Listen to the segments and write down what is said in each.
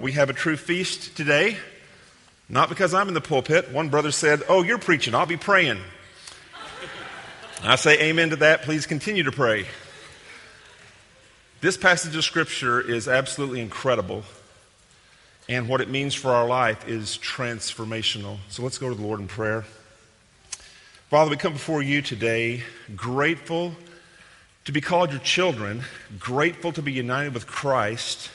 we have a true feast today. Not because I'm in the pulpit. One brother said, Oh, you're preaching. I'll be praying. I say amen to that. Please continue to pray. This passage of Scripture is absolutely incredible. And what it means for our life is transformational. So let's go to the Lord in prayer. Father, we come before you today grateful to be called your children, grateful to be united with Christ,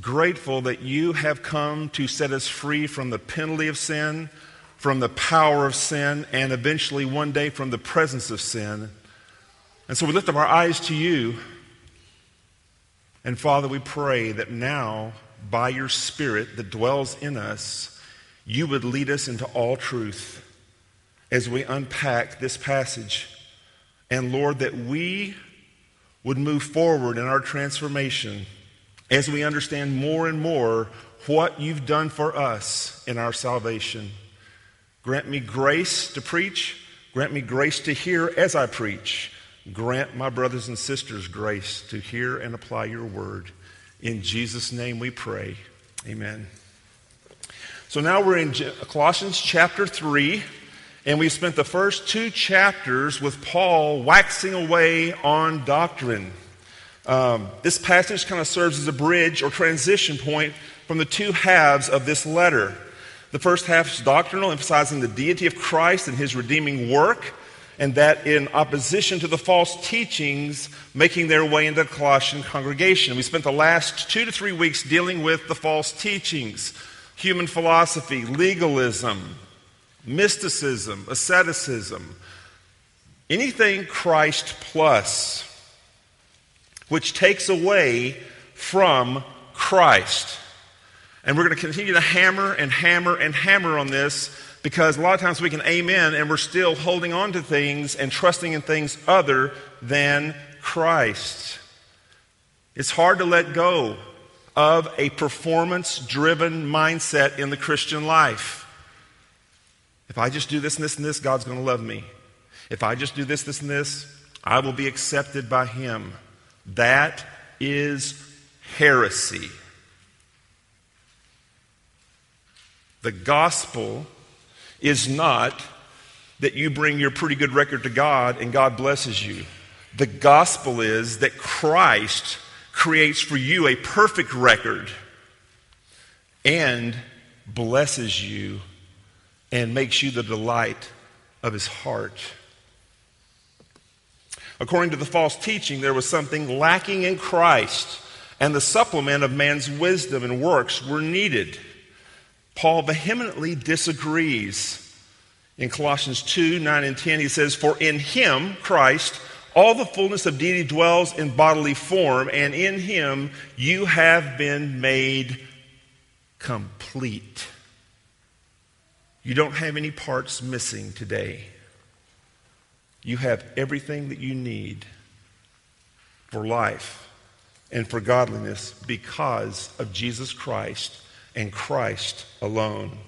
grateful that you have come to set us free from the penalty of sin, from the power of sin, and eventually one day from the presence of sin. And so we lift up our eyes to you. And Father, we pray that now, by your Spirit that dwells in us, you would lead us into all truth as we unpack this passage. And Lord, that we would move forward in our transformation as we understand more and more what you've done for us in our salvation. Grant me grace to preach. Grant me grace to hear as I preach. Grant my brothers and sisters grace to hear and apply your word. In Jesus' name we pray. Amen. So now we're in Colossians chapter 3, and we've spent the first two chapters with Paul waxing away on doctrine. Um, this passage kind of serves as a bridge or transition point from the two halves of this letter. The first half is doctrinal, emphasizing the deity of Christ and his redeeming work and that in opposition to the false teachings making their way into the Colossian congregation. We spent the last two to three weeks dealing with the false teachings human philosophy, legalism, mysticism, asceticism, anything Christ plus, which takes away from Christ. And we're going to continue to hammer and hammer and hammer on this because a lot of times we can amen and we're still holding on to things and trusting in things other than Christ. It's hard to let go of a performance driven mindset in the Christian life. If I just do this and this and this, God's going to love me. If I just do this, this, and this, I will be accepted by Him. That is heresy. The gospel is not that you bring your pretty good record to God and God blesses you. The gospel is that Christ creates for you a perfect record and blesses you and makes you the delight of his heart. According to the false teaching, there was something lacking in Christ, and the supplement of man's wisdom and works were needed. Paul vehemently disagrees. In Colossians 2 9 and 10, he says, For in him, Christ, all the fullness of deity dwells in bodily form, and in him you have been made complete. You don't have any parts missing today. You have everything that you need for life and for godliness because of Jesus Christ and Christ alone.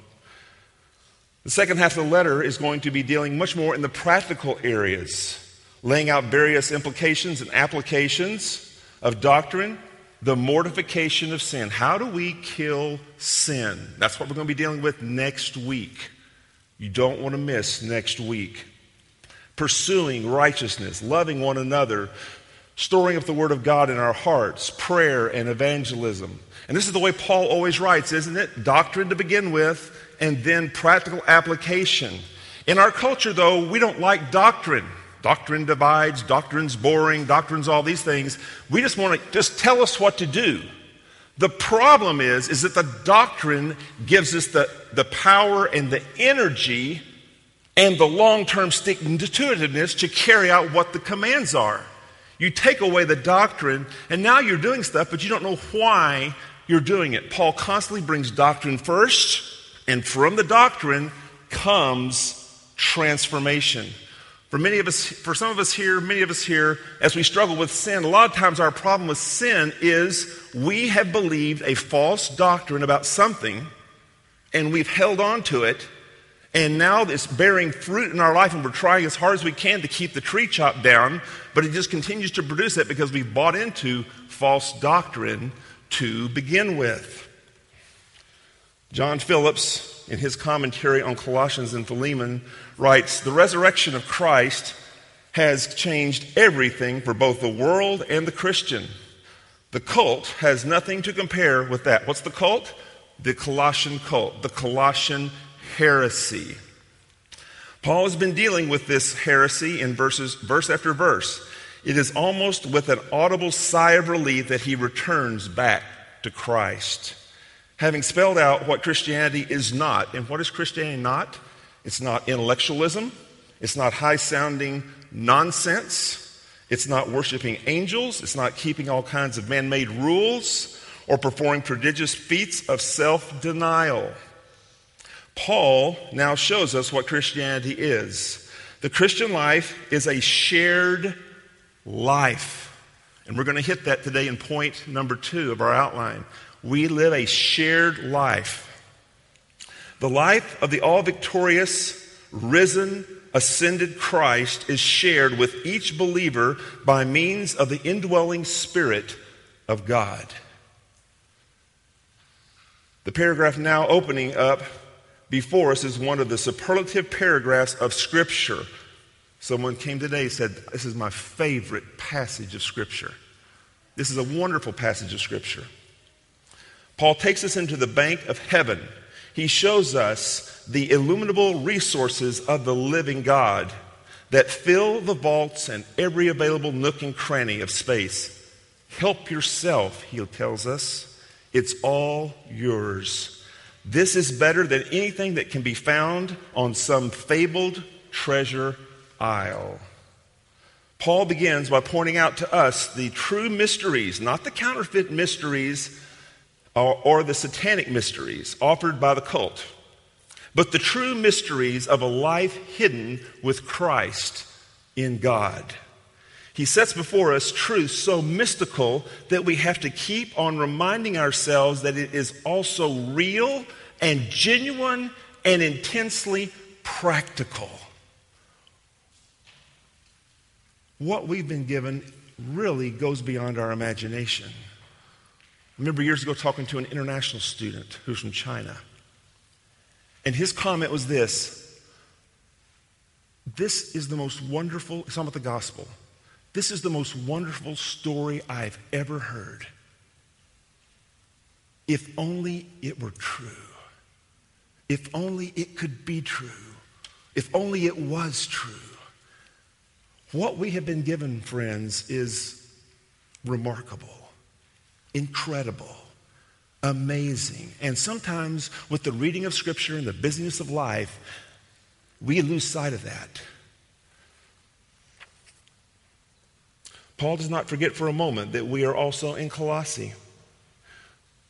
The second half of the letter is going to be dealing much more in the practical areas, laying out various implications and applications of doctrine, the mortification of sin. How do we kill sin? That's what we're going to be dealing with next week. You don't want to miss next week. Pursuing righteousness, loving one another, storing up the Word of God in our hearts, prayer and evangelism, and this is the way Paul always writes, isn't it? Doctrine to begin with, and then practical application. In our culture, though, we don't like doctrine. Doctrine divides, doctrine's boring, doctrine's all these things. We just want to just tell us what to do. The problem is, is that the doctrine gives us the, the power and the energy and the long-term stick to itiveness to carry out what the commands are. You take away the doctrine, and now you're doing stuff, but you don't know why you're doing it. Paul constantly brings doctrine first, and from the doctrine comes transformation. For many of us, for some of us here, many of us here, as we struggle with sin, a lot of times our problem with sin is we have believed a false doctrine about something, and we've held on to it, and now it's bearing fruit in our life, and we're trying as hard as we can to keep the tree chopped down, but it just continues to produce it because we've bought into false doctrine to begin with. John Phillips, in his commentary on Colossians and Philemon, writes The resurrection of Christ has changed everything for both the world and the Christian. The cult has nothing to compare with that. What's the cult? The Colossian cult, the Colossian heresy. Paul has been dealing with this heresy in verses, verse after verse. It is almost with an audible sigh of relief that he returns back to Christ. Having spelled out what Christianity is not. And what is Christianity not? It's not intellectualism, it's not high sounding nonsense. It's not worshiping angels. It's not keeping all kinds of man made rules or performing prodigious feats of self denial. Paul now shows us what Christianity is. The Christian life is a shared life. And we're going to hit that today in point number two of our outline. We live a shared life. The life of the all victorious, risen, ascended Christ is shared with each believer by means of the indwelling Spirit of God. The paragraph now opening up before us is one of the superlative paragraphs of Scripture. Someone came today and said, This is my favorite passage of Scripture. This is a wonderful passage of Scripture. Paul takes us into the bank of heaven. He shows us the illuminable resources of the living God that fill the vaults and every available nook and cranny of space. Help yourself, he tells us. It's all yours. This is better than anything that can be found on some fabled treasure isle. Paul begins by pointing out to us the true mysteries, not the counterfeit mysteries or, or the satanic mysteries offered by the cult but the true mysteries of a life hidden with Christ in God. He sets before us truths so mystical that we have to keep on reminding ourselves that it is also real and genuine and intensely practical. What we've been given really goes beyond our imagination. I remember years ago talking to an international student who's from China. And his comment was this This is the most wonderful, it's not about the gospel. This is the most wonderful story I've ever heard. If only it were true. If only it could be true. If only it was true. What we have been given, friends, is remarkable, incredible amazing. And sometimes, with the reading of Scripture and the busyness of life, we lose sight of that. Paul does not forget for a moment that we are also in Colossae.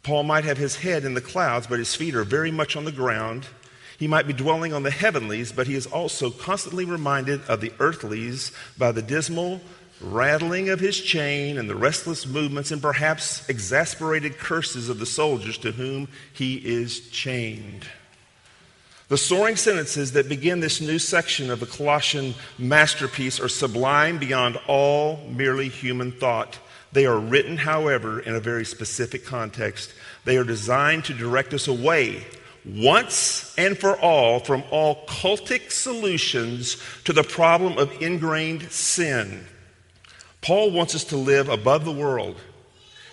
Paul might have his head in the clouds, but his feet are very much on the ground. He might be dwelling on the heavenlies, but he is also constantly reminded of the earthlies by the dismal rattling of his chain and the restless movements and perhaps exasperated curses of the soldiers to whom he is chained. The soaring sentences that begin this new section of the Colossian masterpiece are sublime beyond all merely human thought. They are written, however, in a very specific context. They are designed to direct us away once and for all from all cultic solutions to the problem of ingrained sin Paul wants us to live above the world.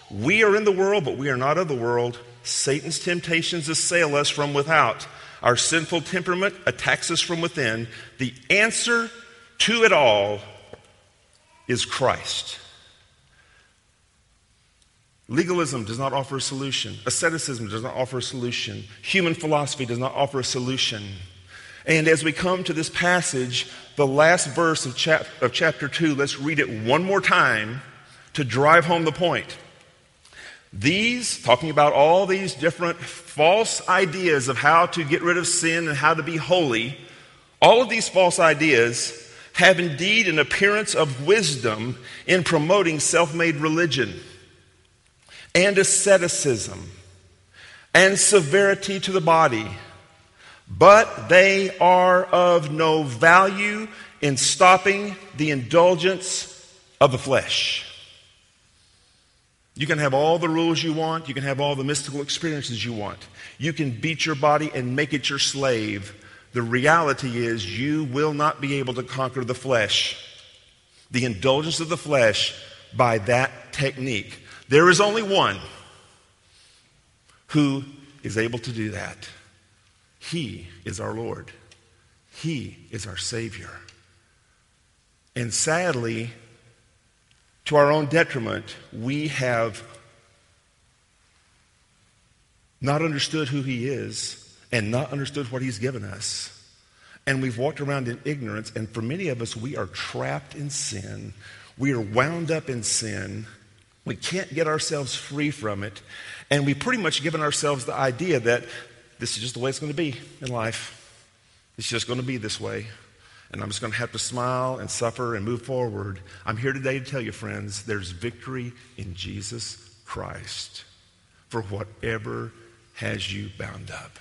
We are in the world, but we are not of the world. Satan's temptations assail us from without. Our sinful temperament attacks us from within. The answer to it all is Christ. Legalism does not offer a solution. Asceticism does not offer a solution. Human philosophy does not offer a solution. And as we come to this passage, the last verse of, chap- of chapter 2, let's read it one more time to drive home the point. These, talking about all these different false ideas of how to get rid of sin and how to be holy, all of these false ideas have indeed an appearance of wisdom in promoting self made religion and asceticism and severity to the body but they are of no value in stopping the indulgence of the flesh. You can have all the rules you want. You can have all the mystical experiences you want. You can beat your body and make it your slave. The reality is, you will not be able to conquer the flesh, the indulgence of the flesh, by that technique. There is only one who is able to do that. He is our Lord, He is our Savior. And sadly, to our own detriment, we have not understood who He is and not understood what He's given us. And we've walked around in ignorance, and for many of us, we are trapped in sin. We are wound up in sin. We can't get ourselves free from it. And we've pretty much given ourselves the idea that this is just the way it's going to be in life. It's just going to be this way and I'm just going to have to smile and suffer and move forward. I'm here today to tell you, friends, there's victory in Jesus Christ for whatever has you bound up.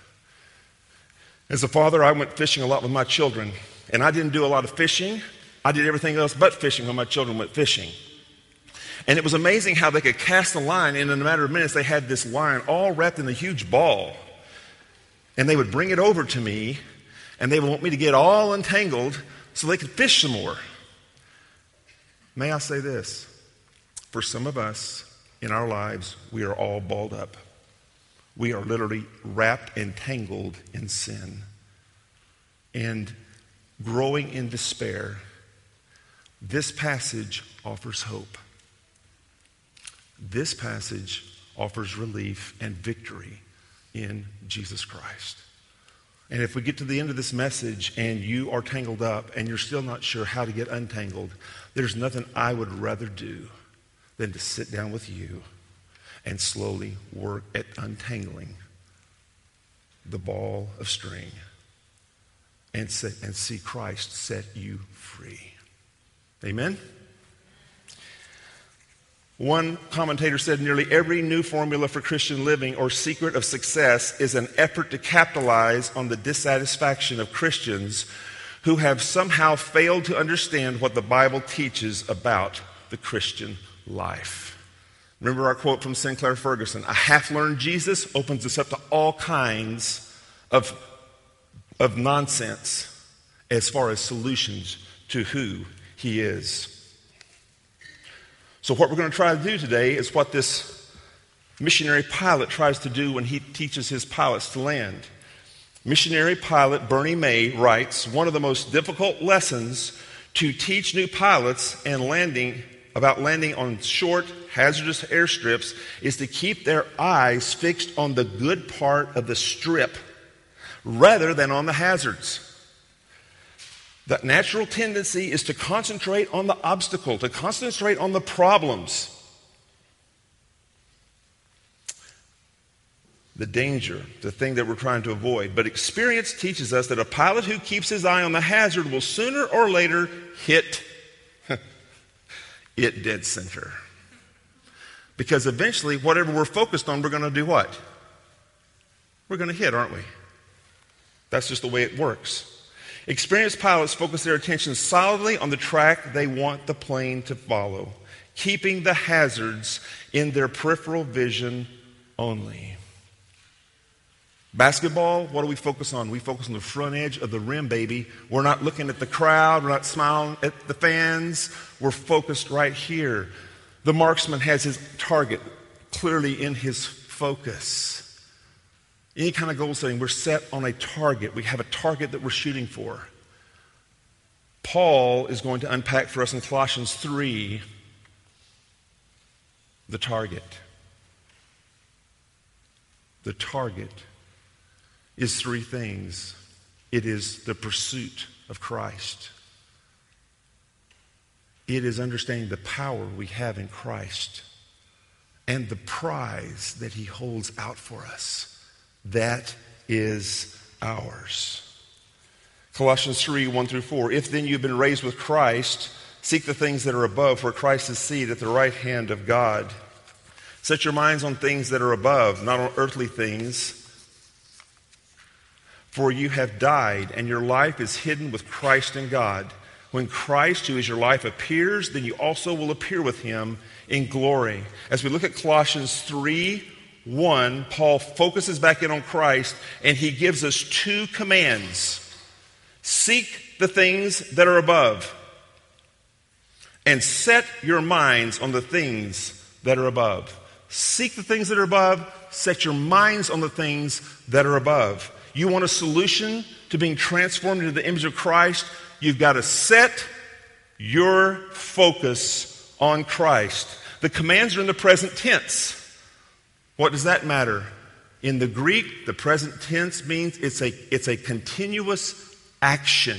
As a father, I went fishing a lot with my children, and I didn't do a lot of fishing. I did everything else but fishing when my children went fishing. And it was amazing how they could cast a line, and in a matter of minutes, they had this line all wrapped in a huge ball. And they would bring it over to me, and they want me to get all entangled so they can fish some more. May I say this? For some of us in our lives, we are all balled up. We are literally wrapped and tangled in sin and growing in despair. This passage offers hope. This passage offers relief and victory in Jesus Christ. And if we get to the end of this message and you are tangled up and you're still not sure how to get untangled, there's nothing I would rather do than to sit down with you and slowly work at untangling the ball of string and, set, and see Christ set you free. Amen? One commentator said nearly every new formula for Christian living or secret of success is an effort to capitalize on the dissatisfaction of Christians who have somehow failed to understand what the Bible teaches about the Christian life. Remember our quote from Sinclair Ferguson A half learned Jesus opens us up to all kinds of, of nonsense as far as solutions to who he is. So, what we're going to try to do today is what this missionary pilot tries to do when he teaches his pilots to land. Missionary pilot Bernie May writes one of the most difficult lessons to teach new pilots and landing about landing on short, hazardous airstrips is to keep their eyes fixed on the good part of the strip rather than on the hazards. That natural tendency is to concentrate on the obstacle, to concentrate on the problems. The danger, the thing that we're trying to avoid. But experience teaches us that a pilot who keeps his eye on the hazard will sooner or later hit it dead center. Because eventually, whatever we're focused on, we're going to do what? We're going to hit, aren't we? That's just the way it works. Experienced pilots focus their attention solidly on the track they want the plane to follow, keeping the hazards in their peripheral vision only. Basketball, what do we focus on? We focus on the front edge of the rim, baby. We're not looking at the crowd, we're not smiling at the fans. We're focused right here. The marksman has his target clearly in his focus. Any kind of goal setting, we're set on a target. We have a target that we're shooting for. Paul is going to unpack for us in Colossians 3 the target. The target is three things it is the pursuit of Christ, it is understanding the power we have in Christ and the prize that he holds out for us. That is ours. Colossians 3 1 through 4. If then you've been raised with Christ, seek the things that are above, where Christ is seated at the right hand of God. Set your minds on things that are above, not on earthly things. For you have died, and your life is hidden with Christ in God. When Christ, who is your life, appears, then you also will appear with him in glory. As we look at Colossians 3 1, Paul focuses back in on Christ and he gives us two commands Seek the things that are above, and set your minds on the things that are above. Seek the things that are above, set your minds on the things that are above. You want a solution to being transformed into the image of Christ? You've got to set your focus on Christ. The commands are in the present tense. What does that matter? In the Greek, the present tense means it's a, it's a continuous action.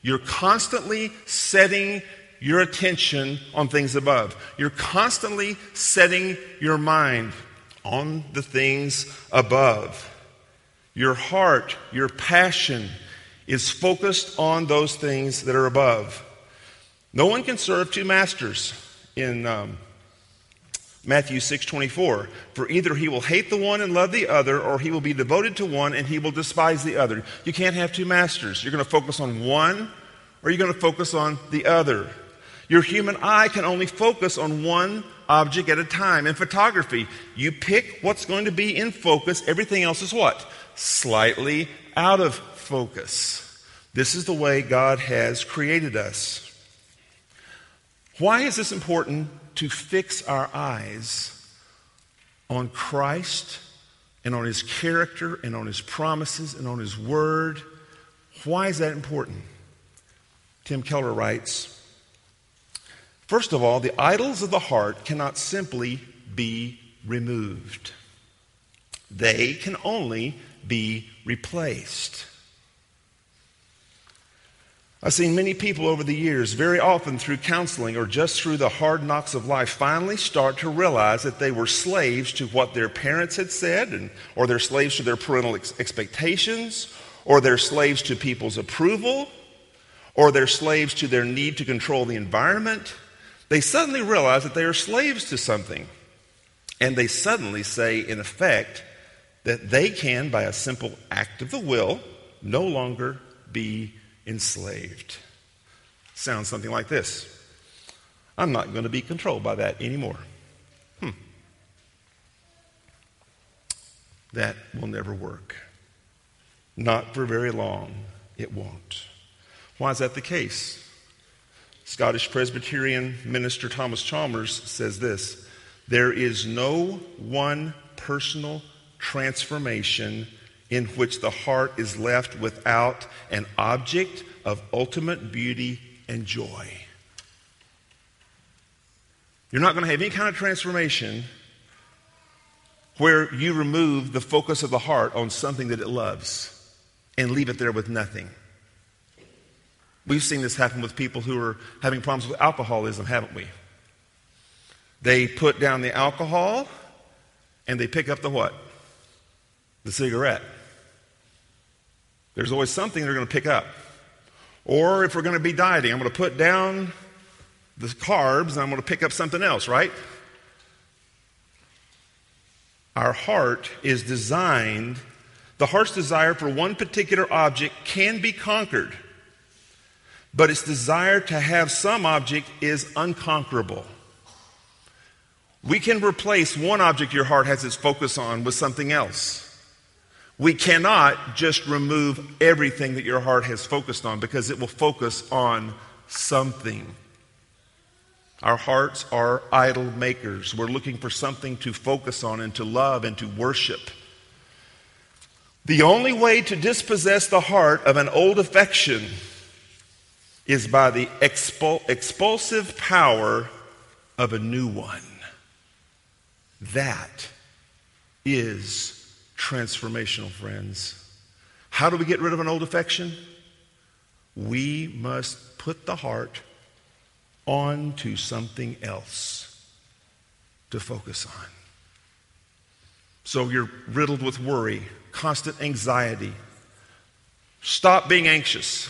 You're constantly setting your attention on things above. You're constantly setting your mind on the things above. Your heart, your passion is focused on those things that are above. No one can serve two masters in um, Matthew 6:24 for either he will hate the one and love the other or he will be devoted to one and he will despise the other. You can't have two masters. You're going to focus on one or you're going to focus on the other. Your human eye can only focus on one object at a time. In photography, you pick what's going to be in focus, everything else is what? Slightly out of focus. This is the way God has created us. Why is this important to fix our eyes on Christ and on his character and on his promises and on his word. Why is that important? Tim Keller writes First of all, the idols of the heart cannot simply be removed, they can only be replaced. I've seen many people over the years, very often through counseling or just through the hard knocks of life, finally start to realize that they were slaves to what their parents had said, and, or they're slaves to their parental ex- expectations, or they're slaves to people's approval, or they're slaves to their need to control the environment. They suddenly realize that they are slaves to something. And they suddenly say, in effect, that they can, by a simple act of the will, no longer be enslaved. Sounds something like this I'm not going to be controlled by that anymore. Hmm. That will never work. Not for very long, it won't. Why is that the case? Scottish Presbyterian minister Thomas Chalmers says this There is no one personal transformation in which the heart is left without an object of ultimate beauty and joy. You're not going to have any kind of transformation where you remove the focus of the heart on something that it loves and leave it there with nothing. We've seen this happen with people who are having problems with alcoholism, haven't we? They put down the alcohol and they pick up the what? The cigarette. There's always something they're going to pick up. Or if we're going to be dieting, I'm going to put down the carbs and I'm going to pick up something else, right? Our heart is designed, the heart's desire for one particular object can be conquered, but its desire to have some object is unconquerable. We can replace one object your heart has its focus on with something else. We cannot just remove everything that your heart has focused on because it will focus on something. Our hearts are idol makers. We're looking for something to focus on and to love and to worship. The only way to dispossess the heart of an old affection is by the expul- expulsive power of a new one. That is transformational, friends. How do we get rid of an old affection? We must put the heart onto something else to focus on. So you're riddled with worry, constant anxiety. Stop being anxious.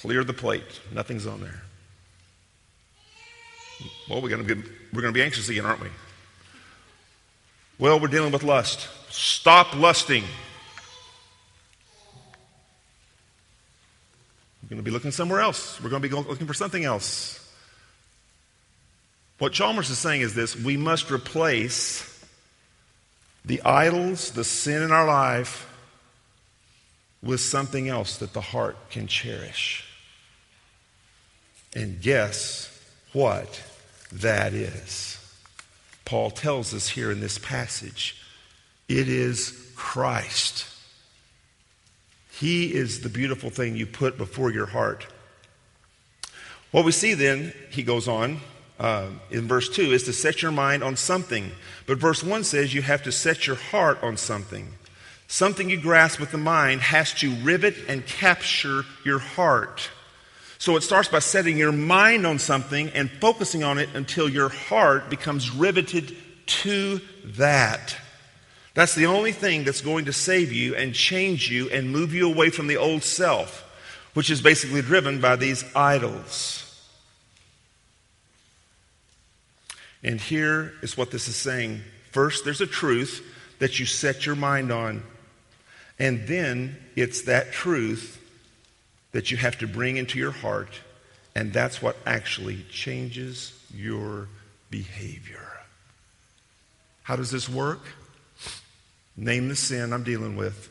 Clear the plate. Nothing's on there. Well, we're going to be, anxious again, aren't we? Well, we're dealing with lust. Stop lusting. We're going to be looking somewhere else. We're going to be looking for something else. What Chalmers is saying is this we must replace the idols, the sin in our life, with something else that the heart can cherish. And guess what that is? Paul tells us here in this passage it is Christ. He is the beautiful thing you put before your heart. What we see then, he goes on uh, in verse 2, is to set your mind on something. But verse 1 says you have to set your heart on something. Something you grasp with the mind has to rivet and capture your heart. So it starts by setting your mind on something and focusing on it until your heart becomes riveted to that. That's the only thing that's going to save you and change you and move you away from the old self, which is basically driven by these idols. And here is what this is saying. First, there's a truth that you set your mind on. And then it's that truth that you have to bring into your heart. And that's what actually changes your behavior. How does this work? Name the sin I'm dealing with.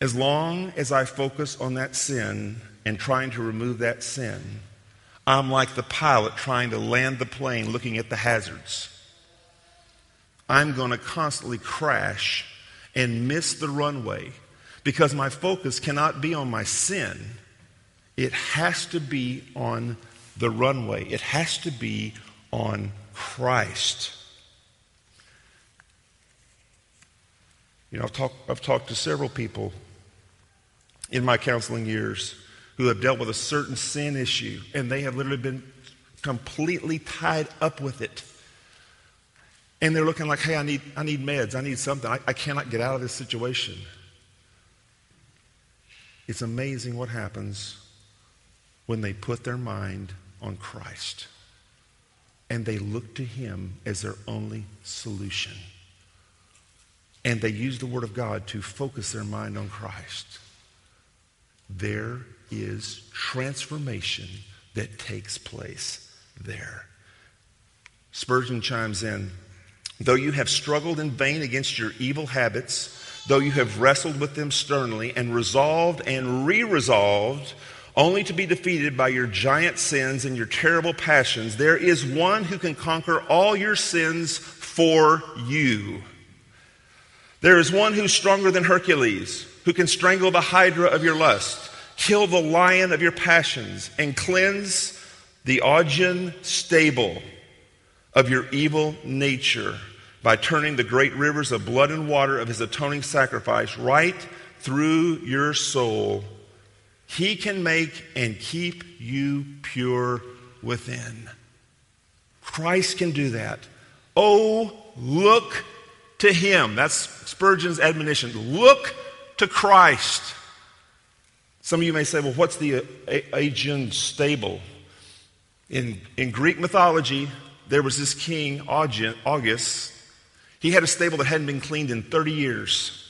As long as I focus on that sin and trying to remove that sin, I'm like the pilot trying to land the plane looking at the hazards. I'm going to constantly crash and miss the runway because my focus cannot be on my sin. It has to be on the runway, it has to be on Christ. You know, I've, talk, I've talked to several people in my counseling years who have dealt with a certain sin issue, and they have literally been completely tied up with it. And they're looking like, hey, I need, I need meds, I need something. I, I cannot get out of this situation. It's amazing what happens when they put their mind on Christ and they look to Him as their only solution and they use the Word of God to focus their mind on Christ, there is transformation that takes place there. Spurgeon chimes in Though you have struggled in vain against your evil habits, though you have wrestled with them sternly and resolved and re resolved, only to be defeated by your giant sins and your terrible passions, there is one who can conquer all your sins for you. There is one who's stronger than Hercules, who can strangle the hydra of your lust, kill the lion of your passions, and cleanse the Augean stable of your evil nature by turning the great rivers of blood and water of his atoning sacrifice right through your soul. He can make and keep you pure within. Christ can do that. Oh, look to him. That's Spurgeon's admonition. Look to Christ. Some of you may say, well, what's the Augean stable? In, in Greek mythology, there was this king, Augeas. He had a stable that hadn't been cleaned in 30 years.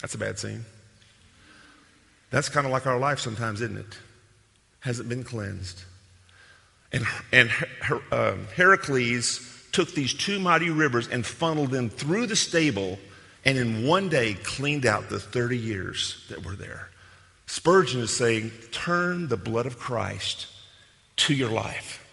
That's a bad scene. That's kind of like our life sometimes, isn't it? Hasn't been cleansed. And, and um, Heracles took these two mighty rivers and funneled them through the stable and in one day cleaned out the 30 years that were there. Spurgeon is saying, turn the blood of Christ to your life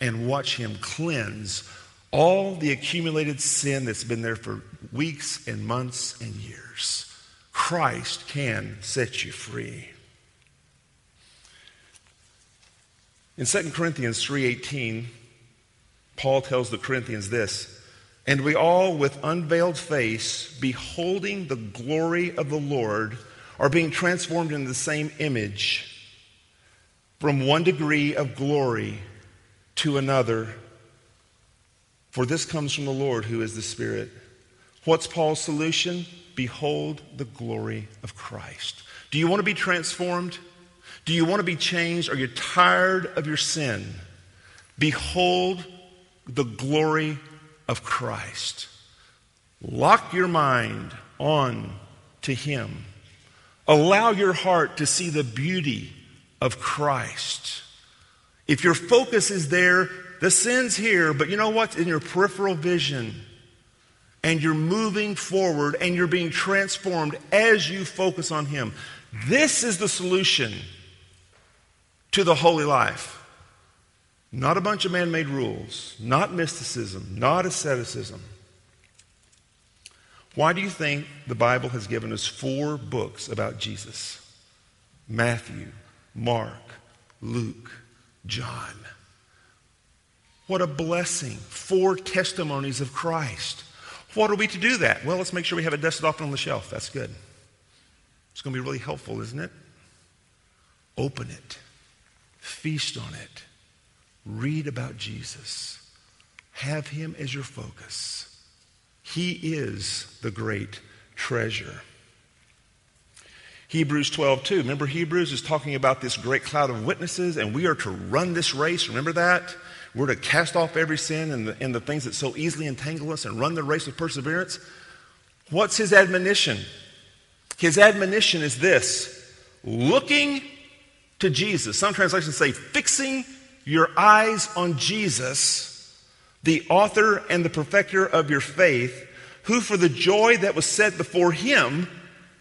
and watch him cleanse all the accumulated sin that's been there for weeks and months and years. Christ can set you free. In 2 Corinthians 3:18, Paul tells the Corinthians this And we all, with unveiled face, beholding the glory of the Lord, are being transformed into the same image from one degree of glory to another. For this comes from the Lord who is the Spirit. What's Paul's solution? Behold the glory of Christ. Do you want to be transformed? Do you want to be changed? Are you tired of your sin? Behold the glory of Christ. Lock your mind on to Him. Allow your heart to see the beauty of Christ. If your focus is there, the sin's here, but you know what? In your peripheral vision, and you're moving forward and you're being transformed as you focus on Him. This is the solution to the holy life. Not a bunch of man made rules, not mysticism, not asceticism. Why do you think the Bible has given us four books about Jesus? Matthew, Mark, Luke, John. What a blessing. Four testimonies of Christ. What are we to do that? Well, let's make sure we have it dusted off on the shelf. That's good. It's going to be really helpful, isn't it? Open it, feast on it, read about Jesus, have him as your focus. He is the great treasure. Hebrews 12, 2. Remember, Hebrews is talking about this great cloud of witnesses, and we are to run this race. Remember that? We're to cast off every sin and the, and the things that so easily entangle us and run the race with perseverance. What's his admonition? His admonition is this looking to Jesus. Some translations say, fixing your eyes on Jesus, the author and the perfecter of your faith, who for the joy that was set before him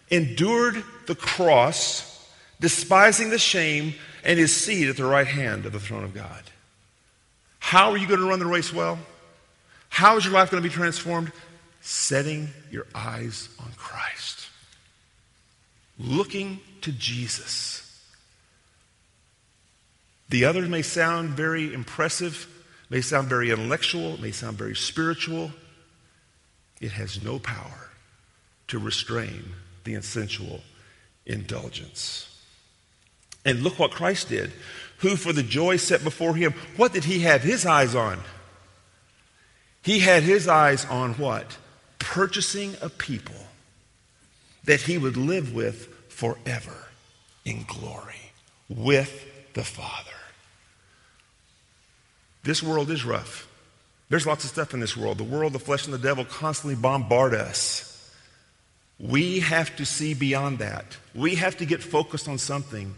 endured the cross, despising the shame, and his seat at the right hand of the throne of God. How are you going to run the race well? How is your life going to be transformed? Setting your eyes on Christ, looking to Jesus. The others may sound very impressive, may sound very intellectual, may sound very spiritual. It has no power to restrain the sensual indulgence. And look what Christ did who for the joy set before him, what did he have his eyes on? He had his eyes on what? Purchasing a people that he would live with forever in glory with the Father. This world is rough. There's lots of stuff in this world. The world, the flesh, and the devil constantly bombard us. We have to see beyond that. We have to get focused on something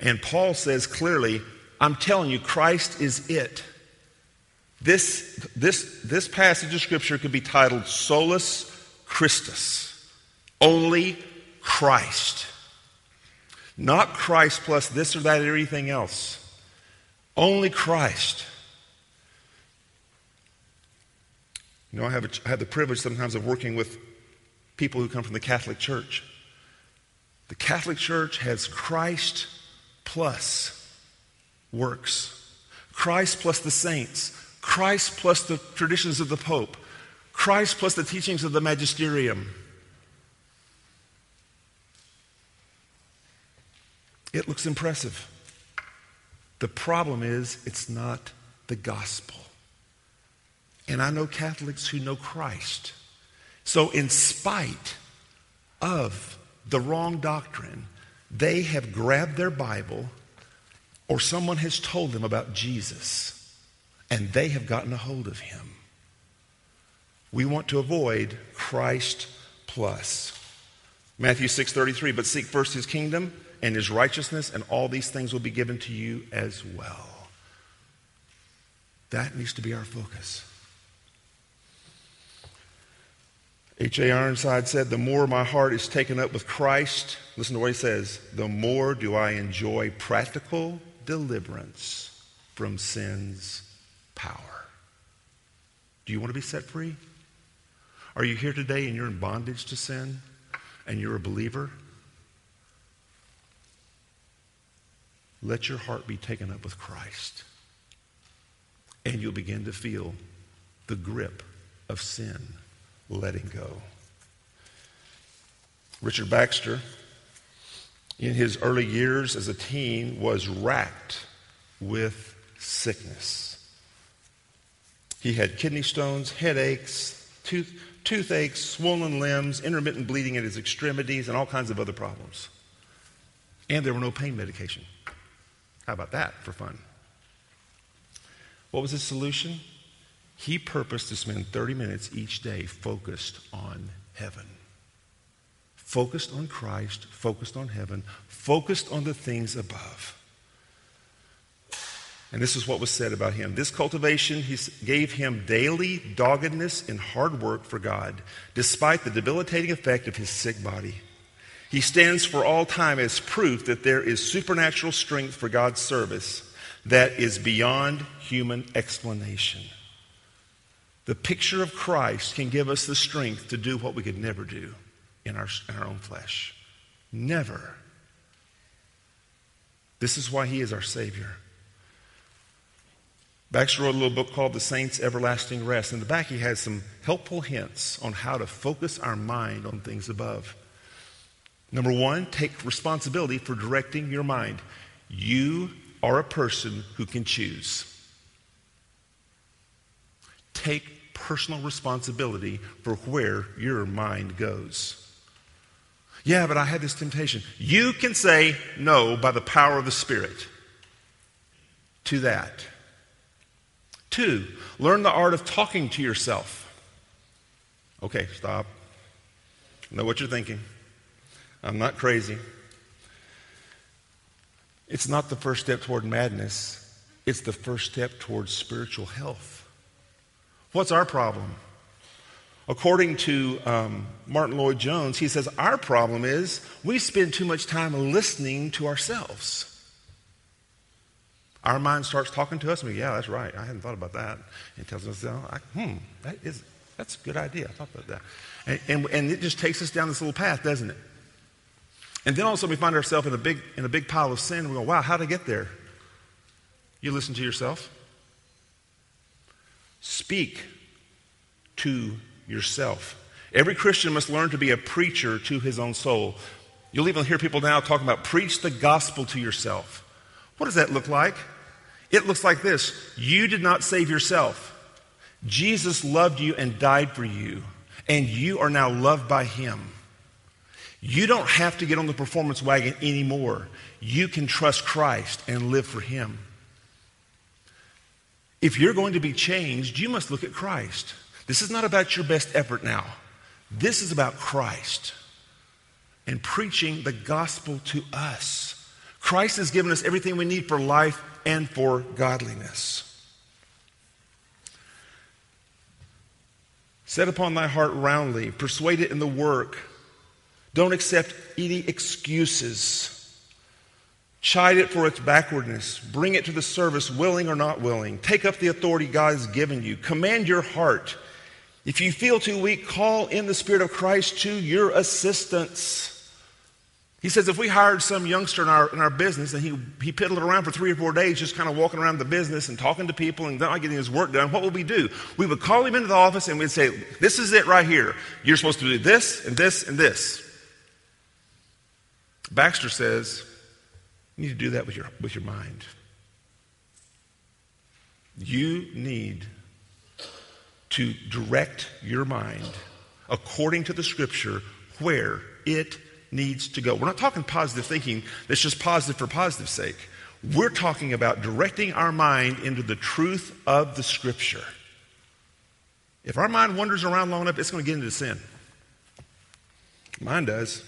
and Paul says clearly, I'm telling you, Christ is it. This, this, this passage of Scripture could be titled Solus Christus, only Christ. Not Christ plus this or that or anything else. Only Christ. You know, I have, a, I have the privilege sometimes of working with people who come from the Catholic Church. The Catholic Church has Christ plus works. Christ plus the saints. Christ plus the traditions of the Pope. Christ plus the teachings of the magisterium. It looks impressive. The problem is, it's not the gospel. And I know Catholics who know Christ. So, in spite of the wrong doctrine, they have grabbed their Bible or someone has told them about Jesus and they have gotten a hold of him. We want to avoid Christ plus. Matthew 6:33 but seek first his kingdom and his righteousness and all these things will be given to you as well. That needs to be our focus. H.A. Ironside said, The more my heart is taken up with Christ, listen to what he says, the more do I enjoy practical deliverance from sin's power. Do you want to be set free? Are you here today and you're in bondage to sin and you're a believer? Let your heart be taken up with Christ. And you'll begin to feel the grip of sin letting go. Richard Baxter, in his early years as a teen, was racked with sickness. He had kidney stones, headaches, tooth, toothaches, swollen limbs, intermittent bleeding at his extremities, and all kinds of other problems. And there were no pain medication. How about that for fun? What was his solution? He purposed to spend 30 minutes each day focused on heaven. focused on Christ, focused on heaven, focused on the things above. And this is what was said about him. This cultivation he gave him daily doggedness and hard work for God, despite the debilitating effect of his sick body. He stands for all time as proof that there is supernatural strength for God's service that is beyond human explanation. The picture of Christ can give us the strength to do what we could never do in our, in our own flesh. Never. This is why he is our Savior. Baxter wrote a little book called The Saints' Everlasting Rest. In the back, he has some helpful hints on how to focus our mind on things above. Number one, take responsibility for directing your mind. You are a person who can choose. Take personal responsibility for where your mind goes. Yeah, but I had this temptation. You can say no by the power of the Spirit to that. Two, learn the art of talking to yourself. Okay, stop. Know what you're thinking. I'm not crazy. It's not the first step toward madness, it's the first step towards spiritual health. What's our problem? According to um, Martyn Lloyd-Jones, he says our problem is we spend too much time listening to ourselves. Our mind starts talking to us, and we, yeah, that's right. I hadn't thought about that. And tells us, oh, I, hmm, that is, that's a good idea. I thought about that. And, and, and it just takes us down this little path, doesn't it? And then all of a sudden we find ourselves in a big, in a big pile of sin. And we go, wow, how did I get there? You listen to yourself. Speak to yourself. Every Christian must learn to be a preacher to his own soul. You'll even hear people now talking about preach the gospel to yourself. What does that look like? It looks like this You did not save yourself. Jesus loved you and died for you, and you are now loved by him. You don't have to get on the performance wagon anymore. You can trust Christ and live for Him. If you're going to be changed, you must look at Christ. This is not about your best effort now. This is about Christ and preaching the gospel to us. Christ has given us everything we need for life and for godliness. Set upon thy heart roundly, persuade it in the work don't accept any excuses. Chide it for its backwardness. Bring it to the service, willing or not willing. Take up the authority God has given you. Command your heart. If you feel too weak, call in the Spirit of Christ to your assistance. He says if we hired some youngster in our, in our business and he, he piddled around for three or four days just kind of walking around the business and talking to people and not getting his work done, what would we do? We would call him into the office and we'd say, This is it right here. You're supposed to do this and this and this. Baxter says you need to do that with your, with your mind. You need to direct your mind according to the scripture where it needs to go. We're not talking positive thinking that's just positive for positive sake. We're talking about directing our mind into the truth of the scripture. If our mind wanders around long enough, it's going to get into sin. Mine does.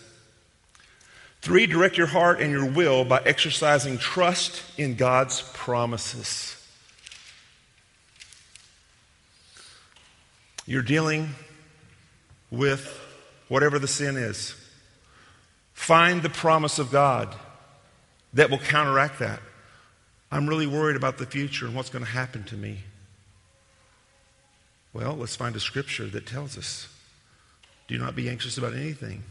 Three, direct your heart and your will by exercising trust in God's promises. You're dealing with whatever the sin is. Find the promise of God that will counteract that. I'm really worried about the future and what's going to happen to me. Well, let's find a scripture that tells us do not be anxious about anything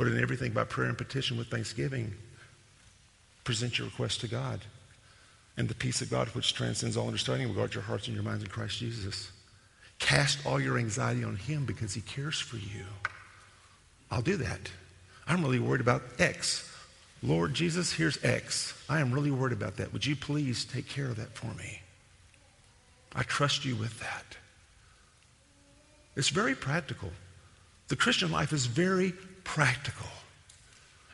but in everything, by prayer and petition with thanksgiving, present your request to God. And the peace of God, which transcends all understanding, will guard your hearts and your minds in Christ Jesus. Cast all your anxiety on Him because He cares for you. I'll do that. I'm really worried about X. Lord Jesus, here's X. I am really worried about that. Would you please take care of that for me? I trust you with that. It's very practical. The Christian life is very practical.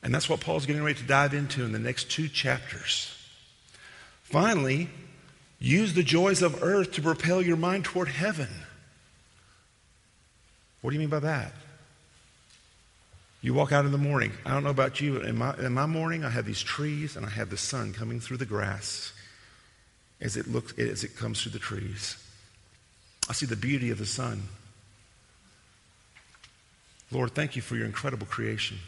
And that's what Paul's getting ready to dive into in the next two chapters. Finally, use the joys of earth to propel your mind toward heaven. What do you mean by that? You walk out in the morning. I don't know about you, but in my, in my morning, I have these trees and I have the sun coming through the grass as it, looks, as it comes through the trees. I see the beauty of the sun. Lord, thank you for your incredible creation.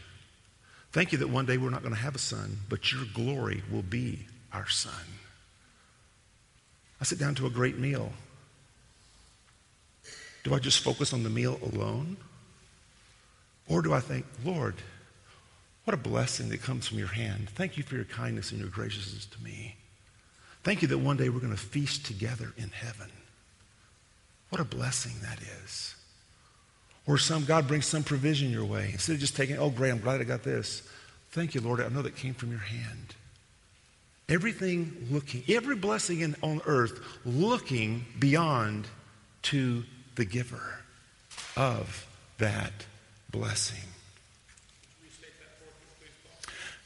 Thank you that one day we're not going to have a sun, but your glory will be our sun. I sit down to a great meal. Do I just focus on the meal alone? Or do I think, Lord, what a blessing that comes from your hand. Thank you for your kindness and your graciousness to me. Thank you that one day we're going to feast together in heaven. What a blessing that is. Or some God brings some provision your way. Instead of just taking, oh, great, I'm glad I got this. Thank you, Lord. I know that came from your hand. Everything looking, every blessing in, on earth looking beyond to the giver of that blessing.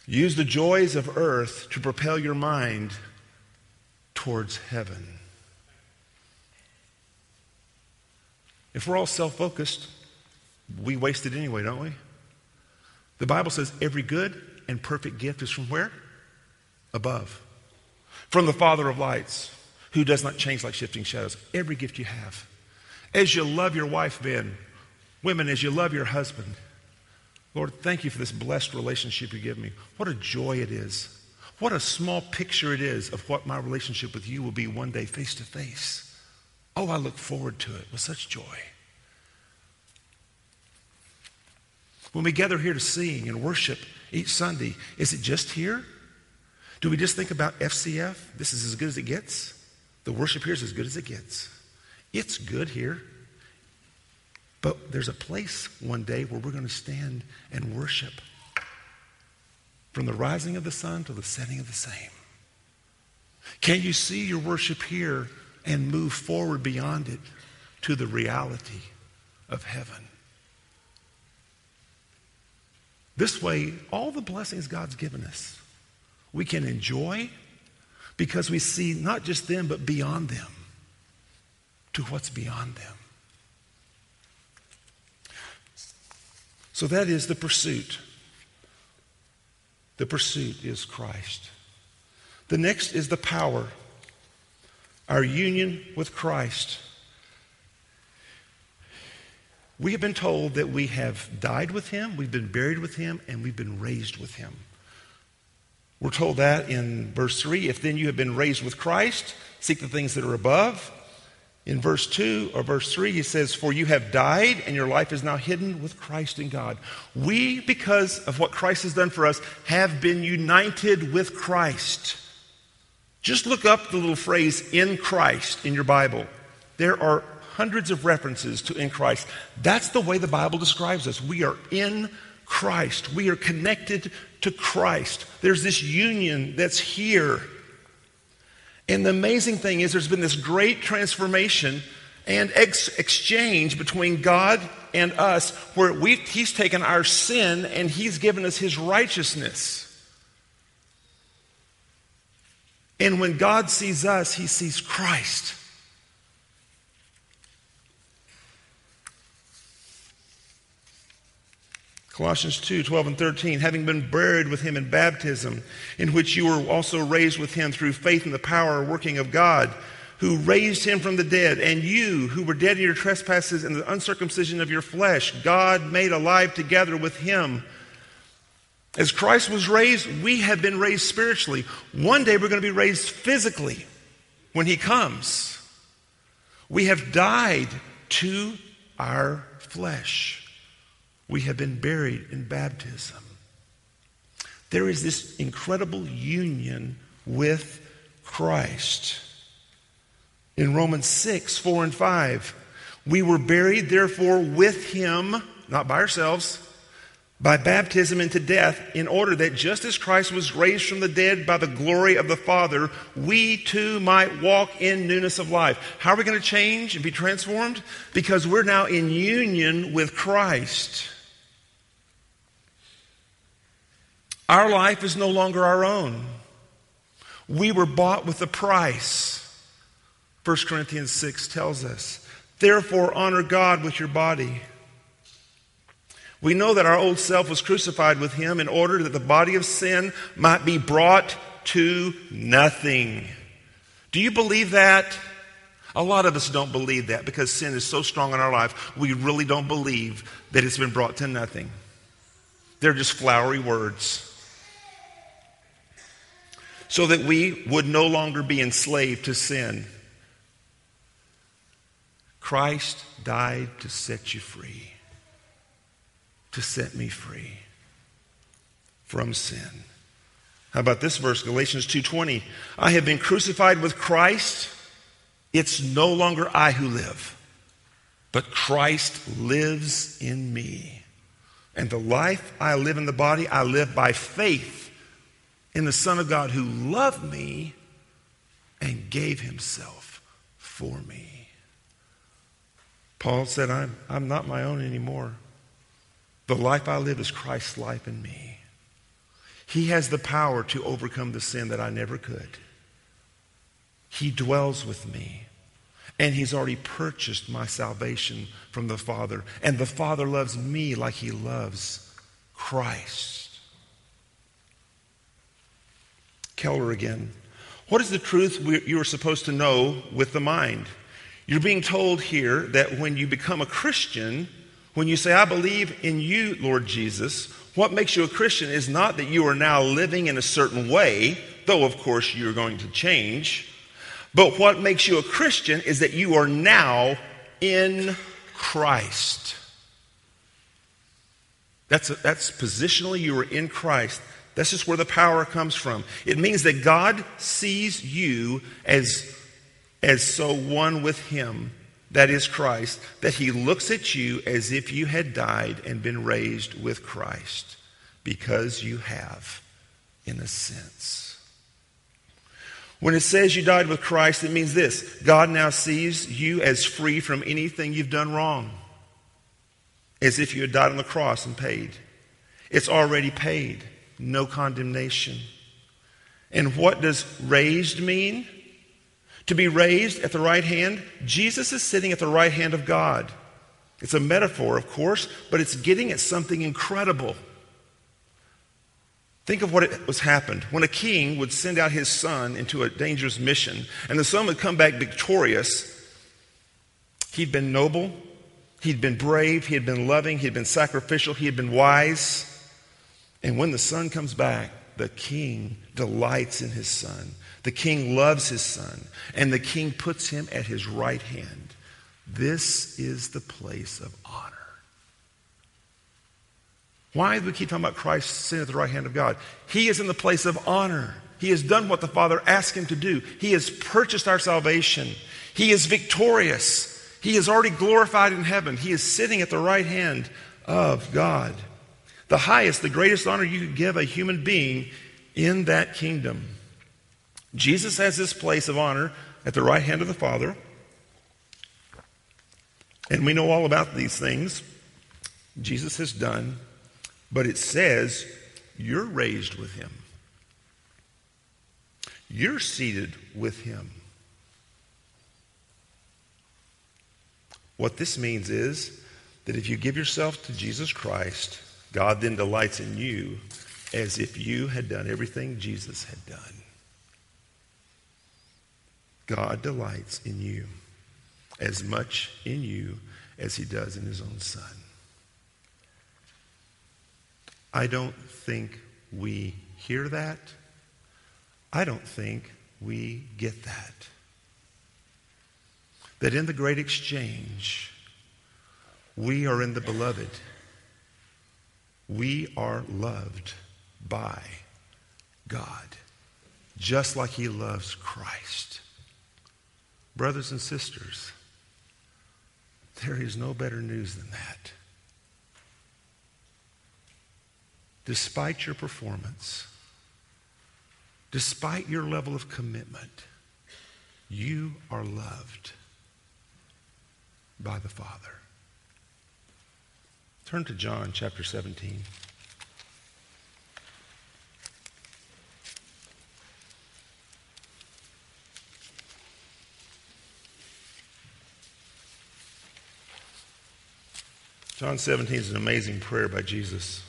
Use the joys of earth to propel your mind towards heaven. If we're all self focused, we waste it anyway, don't we? The Bible says every good and perfect gift is from where? Above. From the Father of lights, who does not change like shifting shadows. Every gift you have. As you love your wife, Ben, women, as you love your husband, Lord, thank you for this blessed relationship you give me. What a joy it is. What a small picture it is of what my relationship with you will be one day face to face. Oh, I look forward to it with such joy. When we gather here to sing and worship each Sunday, is it just here? Do we just think about FCF? This is as good as it gets? The worship here is as good as it gets. It's good here. But there's a place one day where we're going to stand and worship from the rising of the sun to the setting of the same. Can you see your worship here and move forward beyond it to the reality of heaven? This way, all the blessings God's given us, we can enjoy because we see not just them, but beyond them to what's beyond them. So that is the pursuit. The pursuit is Christ. The next is the power, our union with Christ. We have been told that we have died with him, we've been buried with him, and we've been raised with him. We're told that in verse 3 if then you have been raised with Christ, seek the things that are above. In verse 2 or verse 3, he says, For you have died, and your life is now hidden with Christ in God. We, because of what Christ has done for us, have been united with Christ. Just look up the little phrase, in Christ, in your Bible. There are hundreds of references to in Christ. That's the way the Bible describes us. We are in Christ, we are connected to Christ. There's this union that's here. And the amazing thing is, there's been this great transformation and ex- exchange between God and us where He's taken our sin and He's given us His righteousness. And when God sees us, He sees Christ. Colossians 2 12 and 13, having been buried with him in baptism, in which you were also raised with him through faith in the power working of God, who raised him from the dead, and you, who were dead in your trespasses and the uncircumcision of your flesh, God made alive together with him. As Christ was raised, we have been raised spiritually. One day we're going to be raised physically when he comes. We have died to our flesh we have been buried in baptism. There is this incredible union with Christ. In Romans 6, 4 and 5, we were buried, therefore, with him, not by ourselves, by baptism into death, in order that just as Christ was raised from the dead by the glory of the Father, we too might walk in newness of life. How are we going to change and be transformed? Because we're now in union with Christ. Our life is no longer our own. We were bought with a price. 1 Corinthians 6 tells us. Therefore, honor God with your body. We know that our old self was crucified with him in order that the body of sin might be brought to nothing. Do you believe that? A lot of us don't believe that because sin is so strong in our life, we really don't believe that it's been brought to nothing. They're just flowery words. So that we would no longer be enslaved to sin. Christ died to set you free, to set me free from sin. How about this verse, Galatians 2:20? I have been crucified with Christ. It's no longer I who live, but Christ lives in me. And the life I live in the body, I live by faith in the Son of God who loved me and gave himself for me. Paul said, I'm, I'm not my own anymore. The life I live is Christ's life in me. He has the power to overcome the sin that I never could. He dwells with me. And he's already purchased my salvation from the Father. And the Father loves me like he loves Christ. Keller again. What is the truth you are supposed to know with the mind? You're being told here that when you become a Christian, when you say, I believe in you, Lord Jesus, what makes you a Christian is not that you are now living in a certain way, though of course you're going to change, but what makes you a Christian is that you are now in Christ. That's, a, that's positionally, you are in Christ. That's just where the power comes from. It means that God sees you as, as so one with Him that is Christ, that he looks at you as if you had died and been raised with Christ, because you have, in a sense. When it says you died with Christ, it means this God now sees you as free from anything you've done wrong, as if you had died on the cross and paid. It's already paid, no condemnation. And what does raised mean? To be raised at the right hand, Jesus is sitting at the right hand of God. It's a metaphor, of course, but it's getting at something incredible. Think of what was happened when a king would send out his son into a dangerous mission, and the son would come back victorious. He'd been noble, he'd been brave, he had been loving, he had been sacrificial, he had been wise. And when the son comes back, the king delights in his son. The king loves his son, and the king puts him at his right hand. This is the place of honor. Why do we keep talking about Christ sitting at the right hand of God? He is in the place of honor. He has done what the Father asked him to do. He has purchased our salvation. He is victorious. He is already glorified in heaven. He is sitting at the right hand of God. The highest, the greatest honor you could give a human being in that kingdom. Jesus has this place of honor at the right hand of the Father. And we know all about these things. Jesus has done. But it says you're raised with him, you're seated with him. What this means is that if you give yourself to Jesus Christ, God then delights in you as if you had done everything Jesus had done. God delights in you as much in you as he does in his own son. I don't think we hear that. I don't think we get that. That in the great exchange, we are in the beloved. We are loved by God, just like He loves Christ. Brothers and sisters, there is no better news than that. Despite your performance, despite your level of commitment, you are loved by the Father. Turn to John chapter 17. John 17 is an amazing prayer by Jesus.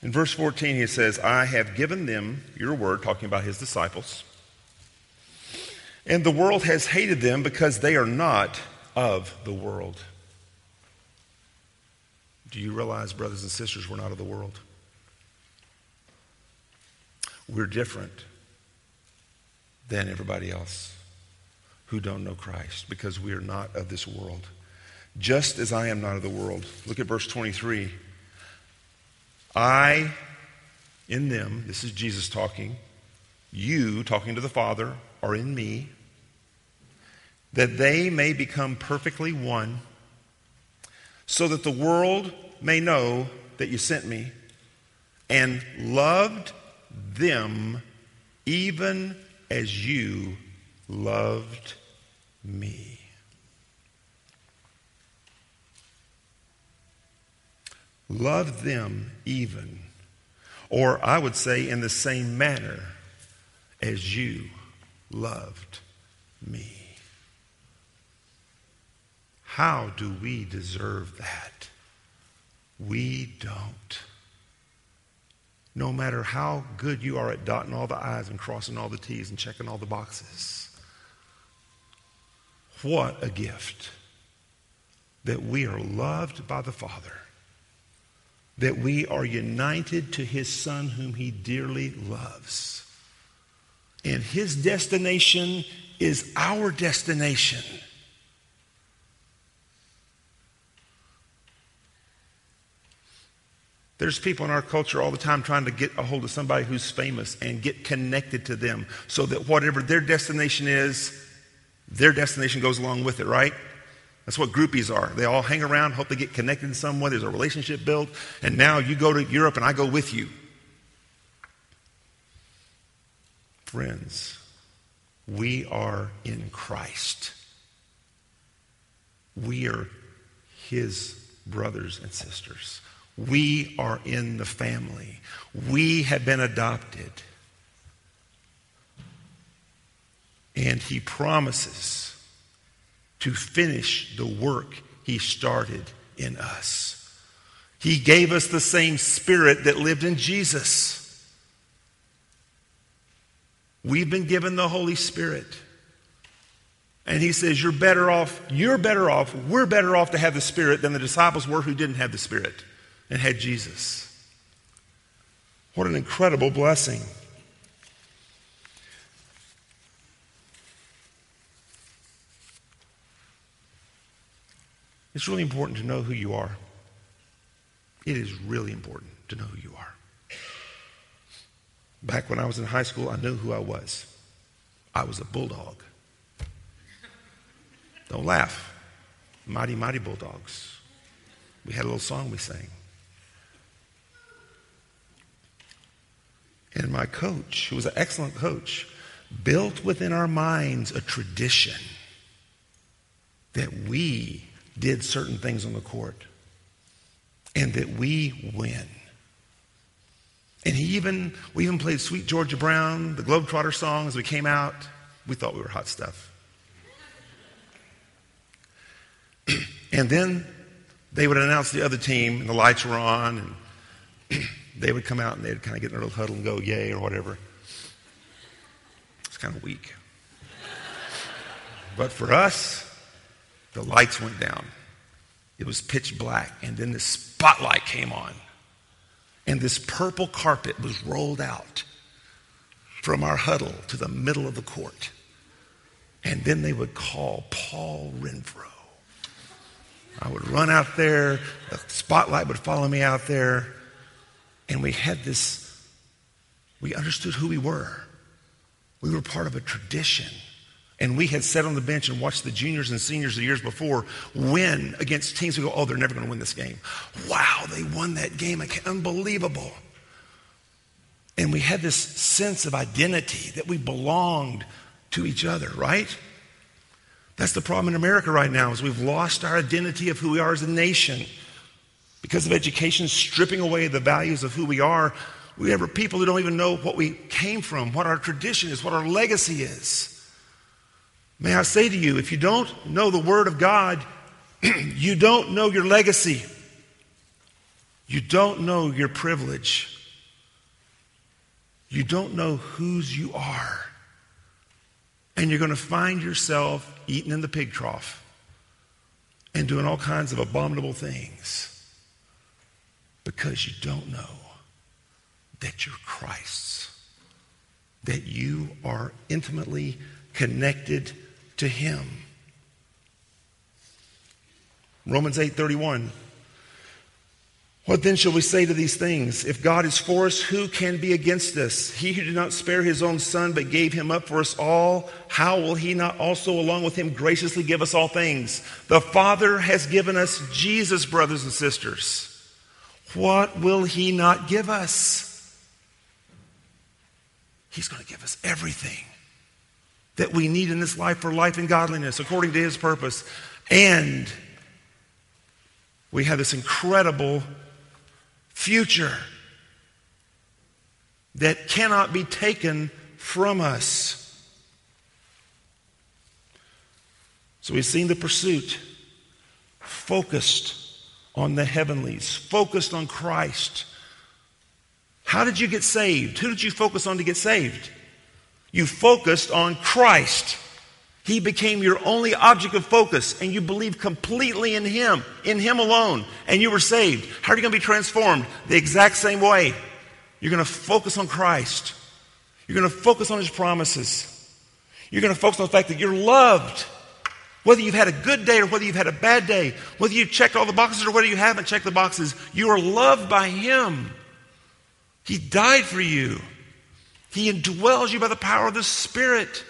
In verse 14, he says, I have given them your word, talking about his disciples. And the world has hated them because they are not of the world. Do you realize, brothers and sisters, we're not of the world? We're different than everybody else who don't know Christ because we are not of this world. Just as I am not of the world. Look at verse 23. I in them, this is Jesus talking, you talking to the Father are in me, that they may become perfectly one, so that the world may know that you sent me and loved them even as you loved me. Love them even, or I would say in the same manner as you loved me. How do we deserve that? We don't. No matter how good you are at dotting all the I's and crossing all the T's and checking all the boxes. What a gift that we are loved by the Father that we are united to his son whom he dearly loves. And his destination is our destination. There's people in our culture all the time trying to get a hold of somebody who's famous and get connected to them so that whatever their destination is, their destination goes along with it, right? That's what groupies are. They all hang around, hope they get connected in some way. There's a relationship built, and now you go to Europe and I go with you. Friends, we are in Christ. We are His brothers and sisters. We are in the family. We have been adopted. And He promises to finish the work he started in us. He gave us the same spirit that lived in Jesus. We've been given the Holy Spirit. And he says, You're better off, you're better off, we're better off to have the Spirit than the disciples were who didn't have the Spirit and had Jesus. What an incredible blessing. It's really important to know who you are. It is really important to know who you are. Back when I was in high school, I knew who I was. I was a bulldog. Don't laugh. Mighty, mighty bulldogs. We had a little song we sang. And my coach, who was an excellent coach, built within our minds a tradition that we did certain things on the court and that we win. And he even, we even played Sweet Georgia Brown, the Globetrotter song as we came out. We thought we were hot stuff. and then they would announce the other team, and the lights were on, and they would come out and they'd kind of get in a little huddle and go, yay, or whatever. It's kind of weak. but for us, the lights went down. It was pitch black, and then the spotlight came on. And this purple carpet was rolled out from our huddle to the middle of the court. And then they would call Paul Renfro. I would run out there, the spotlight would follow me out there, and we had this, we understood who we were. We were part of a tradition. And we had sat on the bench and watched the juniors and seniors the years before win against teams. We go, oh, they're never going to win this game. Wow, they won that game. Unbelievable. And we had this sense of identity that we belonged to each other, right? That's the problem in America right now is we've lost our identity of who we are as a nation. Because of education stripping away the values of who we are, we have people who don't even know what we came from, what our tradition is, what our legacy is. May I say to you, if you don't know the Word of God, you don't know your legacy. You don't know your privilege. You don't know whose you are. And you're going to find yourself eating in the pig trough and doing all kinds of abominable things because you don't know that you're Christ's, that you are intimately connected to Him. Romans 8:31 what then shall we say to these things? If God is for us, who can be against us? He who did not spare his own son, but gave him up for us all, how will he not also, along with him, graciously give us all things? The Father has given us Jesus, brothers and sisters. What will he not give us? He's going to give us everything that we need in this life for life and godliness, according to his purpose. And we have this incredible future that cannot be taken from us. So we've seen the pursuit focused on the heavenlies, focused on Christ. How did you get saved? Who did you focus on to get saved? You focused on Christ. He became your only object of focus, and you believed completely in Him, in Him alone, and you were saved. How are you going to be transformed? The exact same way. You're going to focus on Christ. You're going to focus on His promises. You're going to focus on the fact that you're loved. Whether you've had a good day or whether you've had a bad day, whether you've checked all the boxes or whether you haven't checked the boxes, you are loved by Him. He died for you. He indwells you by the power of the Spirit.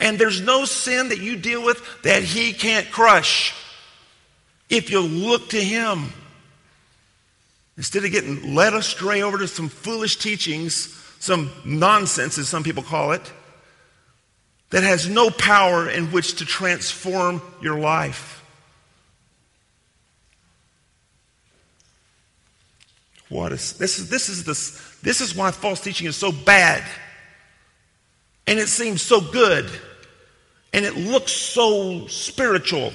And there's no sin that you deal with that He can't crush if you look to Him. Instead of getting led astray over to some foolish teachings, some nonsense, as some people call it, that has no power in which to transform your life. What is this is this is this this is why false teaching is so bad. And it seems so good. And it looks so spiritual.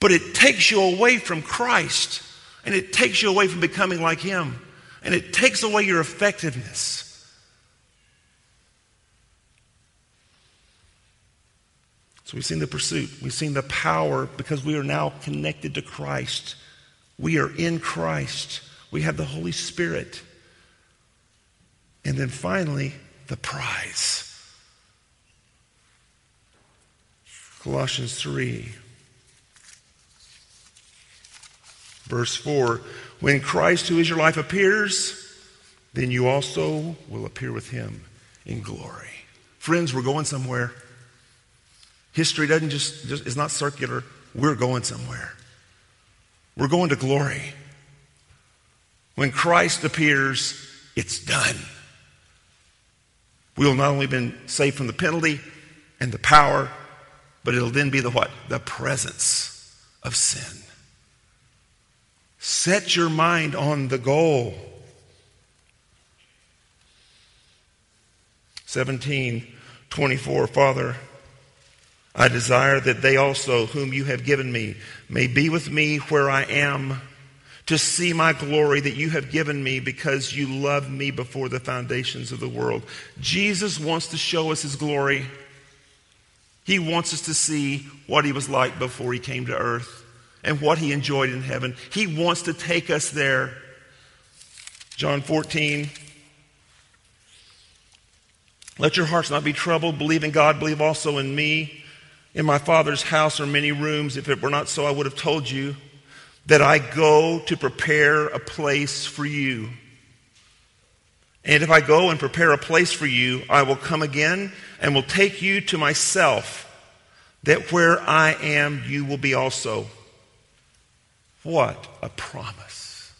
But it takes you away from Christ. And it takes you away from becoming like Him. And it takes away your effectiveness. So we've seen the pursuit. We've seen the power because we are now connected to Christ. We are in Christ. We have the Holy Spirit. And then finally, the prize. Colossians 3, verse 4 When Christ, who is your life, appears, then you also will appear with him in glory. Friends, we're going somewhere. History doesn't just, just is not circular. We're going somewhere. We're going to glory. When Christ appears, it's done. We will not only been saved from the penalty and the power, but it'll then be the what? The presence of sin. Set your mind on the goal. 17, 24, Father, I desire that they also, whom you have given me, may be with me where I am to see my glory that you have given me because you loved me before the foundations of the world. Jesus wants to show us his glory. He wants us to see what he was like before he came to earth and what he enjoyed in heaven. He wants to take us there. John 14. Let your hearts not be troubled. Believe in God, believe also in me. In my Father's house are many rooms. If it were not so, I would have told you that I go to prepare a place for you. And if I go and prepare a place for you, I will come again and will take you to myself, that where I am, you will be also. What a promise.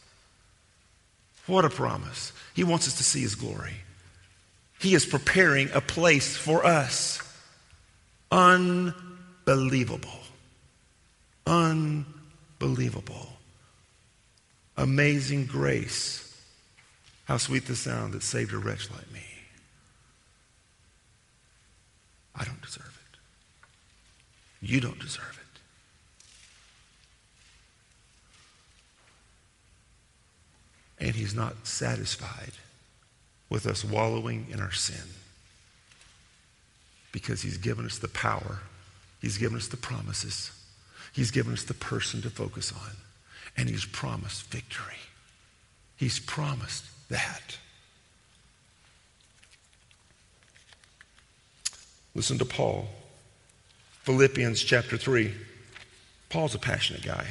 What a promise. He wants us to see his glory. He is preparing a place for us. Unbelievable. Unbelievable. Unbelievable. Amazing grace. How sweet the sound that saved a wretch like me. I don't deserve it. You don't deserve it. And he's not satisfied with us wallowing in our sin because he's given us the power, he's given us the promises, he's given us the person to focus on, and he's promised victory. He's promised that. Listen to Paul. Philippians chapter 3. Paul's a passionate guy.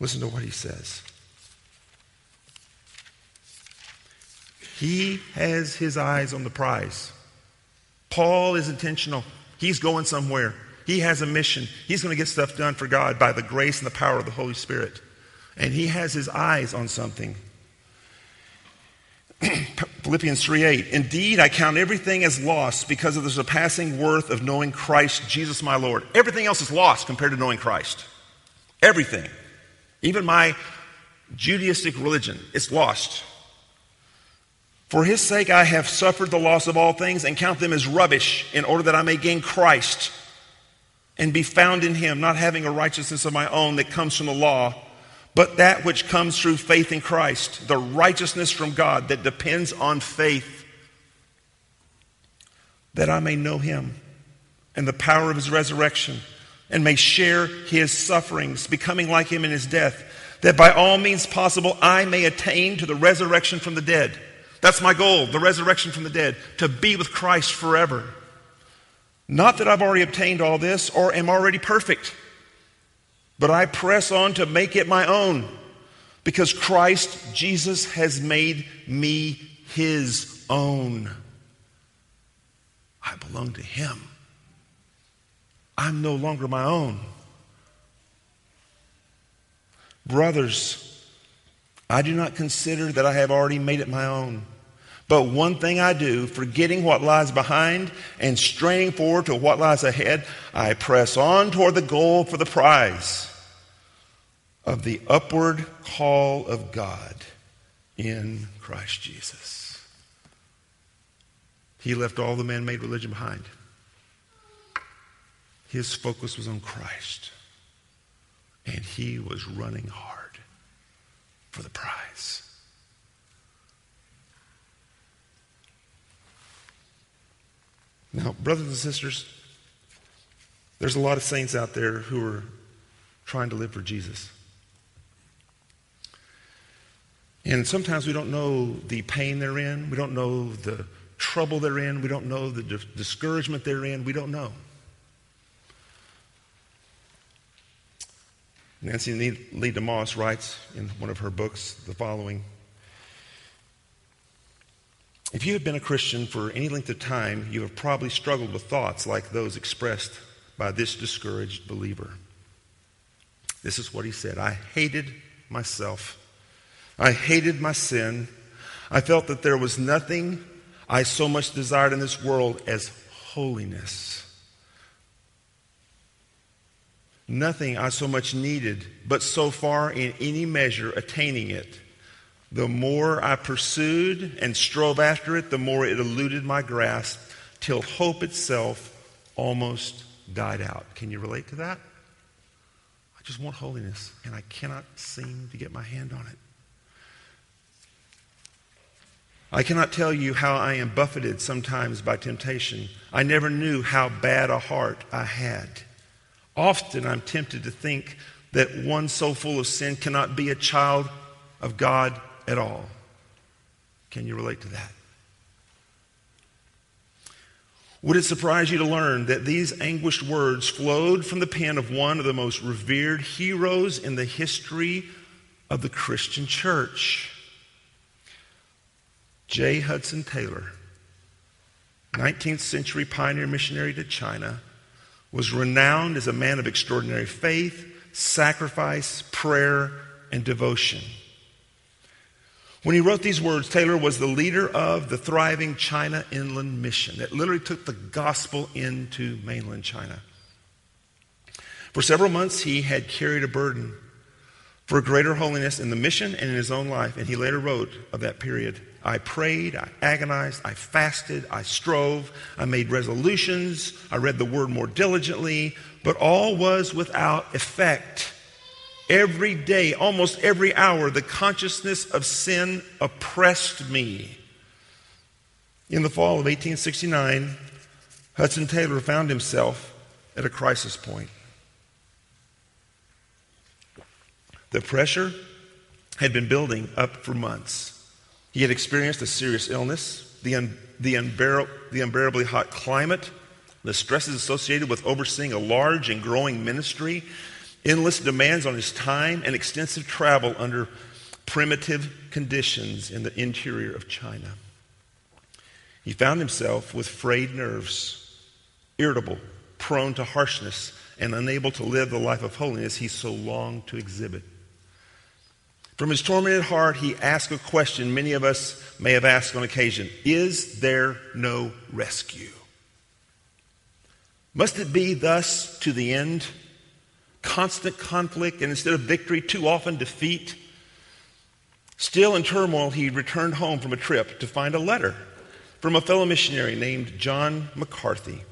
Listen to what he says. He has his eyes on the prize. Paul is intentional. He's going somewhere. He has a mission. He's going to get stuff done for God by the grace and the power of the Holy Spirit. And he has his eyes on something. Philippians 3:8 Indeed I count everything as lost because of the surpassing worth of knowing Christ Jesus my Lord. Everything else is lost compared to knowing Christ. Everything. Even my Judaistic religion, it's lost. For his sake I have suffered the loss of all things and count them as rubbish in order that I may gain Christ and be found in him, not having a righteousness of my own that comes from the law, but that which comes through faith in Christ, the righteousness from God that depends on faith, that I may know him and the power of his resurrection and may share his sufferings, becoming like him in his death, that by all means possible I may attain to the resurrection from the dead. That's my goal, the resurrection from the dead, to be with Christ forever. Not that I've already obtained all this or am already perfect, but I press on to make it my own because Christ Jesus has made me his own. I belong to him. I'm no longer my own. Brothers, I do not consider that I have already made it my own. But one thing I do, forgetting what lies behind and straining forward to what lies ahead, I press on toward the goal for the prize of the upward call of God in Christ Jesus. He left all the man made religion behind. His focus was on Christ, and he was running hard for the prize. Now, brothers and sisters, there's a lot of saints out there who are trying to live for Jesus. And sometimes we don't know the pain they're in. We don't know the trouble they're in. We don't know the discouragement they're in. We don't know. Nancy Leigh DeMoss writes in one of her books the following If you have been a Christian for any length of time, you have probably struggled with thoughts like those expressed by this discouraged believer. This is what he said I hated myself. I hated my sin. I felt that there was nothing I so much desired in this world as holiness. Nothing I so much needed, but so far in any measure attaining it. The more I pursued and strove after it, the more it eluded my grasp till hope itself almost died out. Can you relate to that? I just want holiness, and I cannot seem to get my hand on it. I cannot tell you how I am buffeted sometimes by temptation. I never knew how bad a heart I had. Often I'm tempted to think that one so full of sin cannot be a child of God at all. Can you relate to that? Would it surprise you to learn that these anguished words flowed from the pen of one of the most revered heroes in the history of the Christian church? J. Hudson Taylor, 19th century pioneer missionary to China was renowned as a man of extraordinary faith, sacrifice, prayer, and devotion. When he wrote these words, Taylor was the leader of the thriving China Inland Mission that literally took the gospel into mainland China. For several months, he had carried a burden for greater holiness in the mission and in his own life. And he later wrote of that period I prayed, I agonized, I fasted, I strove, I made resolutions, I read the word more diligently, but all was without effect. Every day, almost every hour, the consciousness of sin oppressed me. In the fall of 1869, Hudson Taylor found himself at a crisis point. The pressure had been building up for months. He had experienced a serious illness, the, un- the, unbear- the unbearably hot climate, the stresses associated with overseeing a large and growing ministry, endless demands on his time, and extensive travel under primitive conditions in the interior of China. He found himself with frayed nerves, irritable, prone to harshness, and unable to live the life of holiness he so longed to exhibit. From his tormented heart, he asked a question many of us may have asked on occasion Is there no rescue? Must it be thus to the end? Constant conflict, and instead of victory, too often defeat? Still in turmoil, he returned home from a trip to find a letter from a fellow missionary named John McCarthy,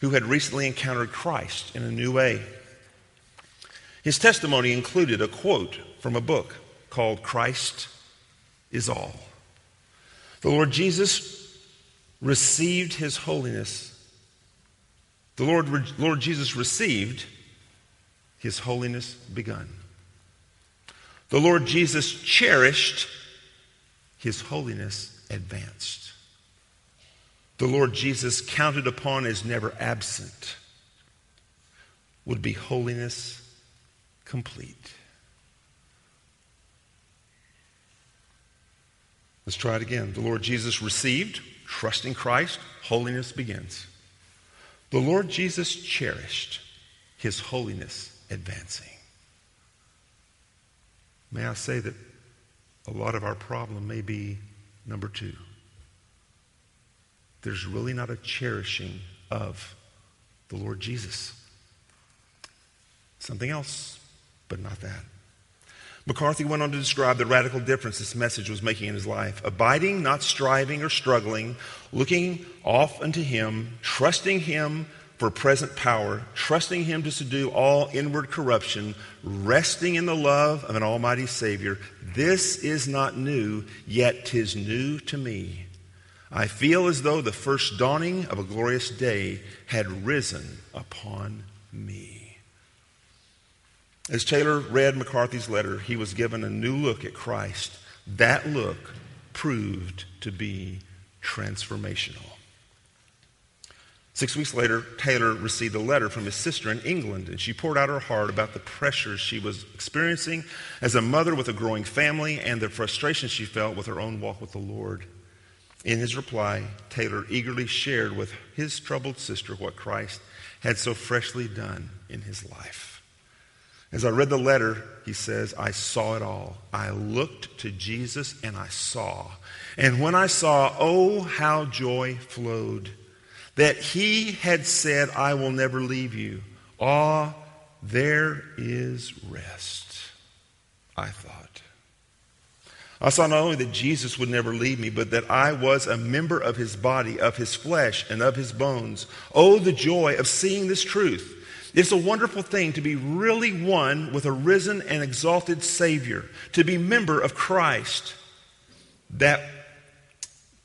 who had recently encountered Christ in a new way. His testimony included a quote from a book called Christ is All. The Lord Jesus received his holiness. The Lord, Lord Jesus received his holiness begun. The Lord Jesus cherished his holiness advanced. The Lord Jesus counted upon as never absent would be holiness complete. Let's try it again. The Lord Jesus received, trusting Christ, holiness begins. The Lord Jesus cherished, his holiness advancing. May I say that a lot of our problem may be number two. There's really not a cherishing of the Lord Jesus. Something else, but not that. McCarthy went on to describe the radical difference this message was making in his life. Abiding, not striving or struggling, looking off unto him, trusting him for present power, trusting him to subdue all inward corruption, resting in the love of an almighty Savior. This is not new, yet tis new to me. I feel as though the first dawning of a glorious day had risen upon me. As Taylor read McCarthy's letter, he was given a new look at Christ. That look proved to be transformational. Six weeks later, Taylor received a letter from his sister in England, and she poured out her heart about the pressures she was experiencing as a mother with a growing family and the frustration she felt with her own walk with the Lord. In his reply, Taylor eagerly shared with his troubled sister what Christ had so freshly done in his life. As I read the letter, he says, I saw it all. I looked to Jesus and I saw. And when I saw, oh, how joy flowed that he had said, I will never leave you. Ah, there is rest, I thought. I saw not only that Jesus would never leave me, but that I was a member of his body, of his flesh, and of his bones. Oh, the joy of seeing this truth it's a wonderful thing to be really one with a risen and exalted Savior, to be member of Christ. That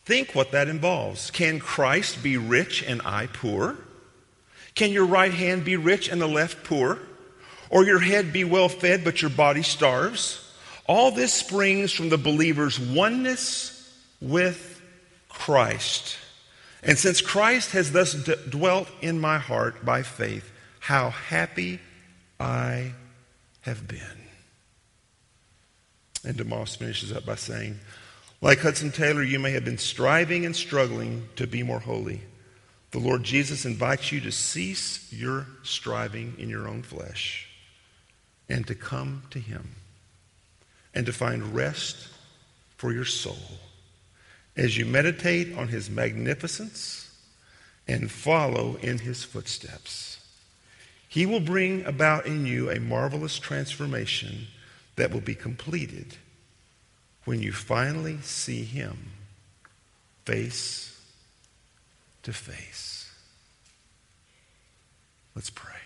think what that involves. Can Christ be rich and I poor? Can your right hand be rich and the left poor? Or your head be well fed but your body starves? All this springs from the believer's oneness with Christ. And since Christ has thus d- dwelt in my heart by faith, how happy I have been. And DeMoss finishes up by saying, like Hudson Taylor, you may have been striving and struggling to be more holy. The Lord Jesus invites you to cease your striving in your own flesh and to come to Him and to find rest for your soul as you meditate on His magnificence and follow in His footsteps. He will bring about in you a marvelous transformation that will be completed when you finally see him face to face. Let's pray.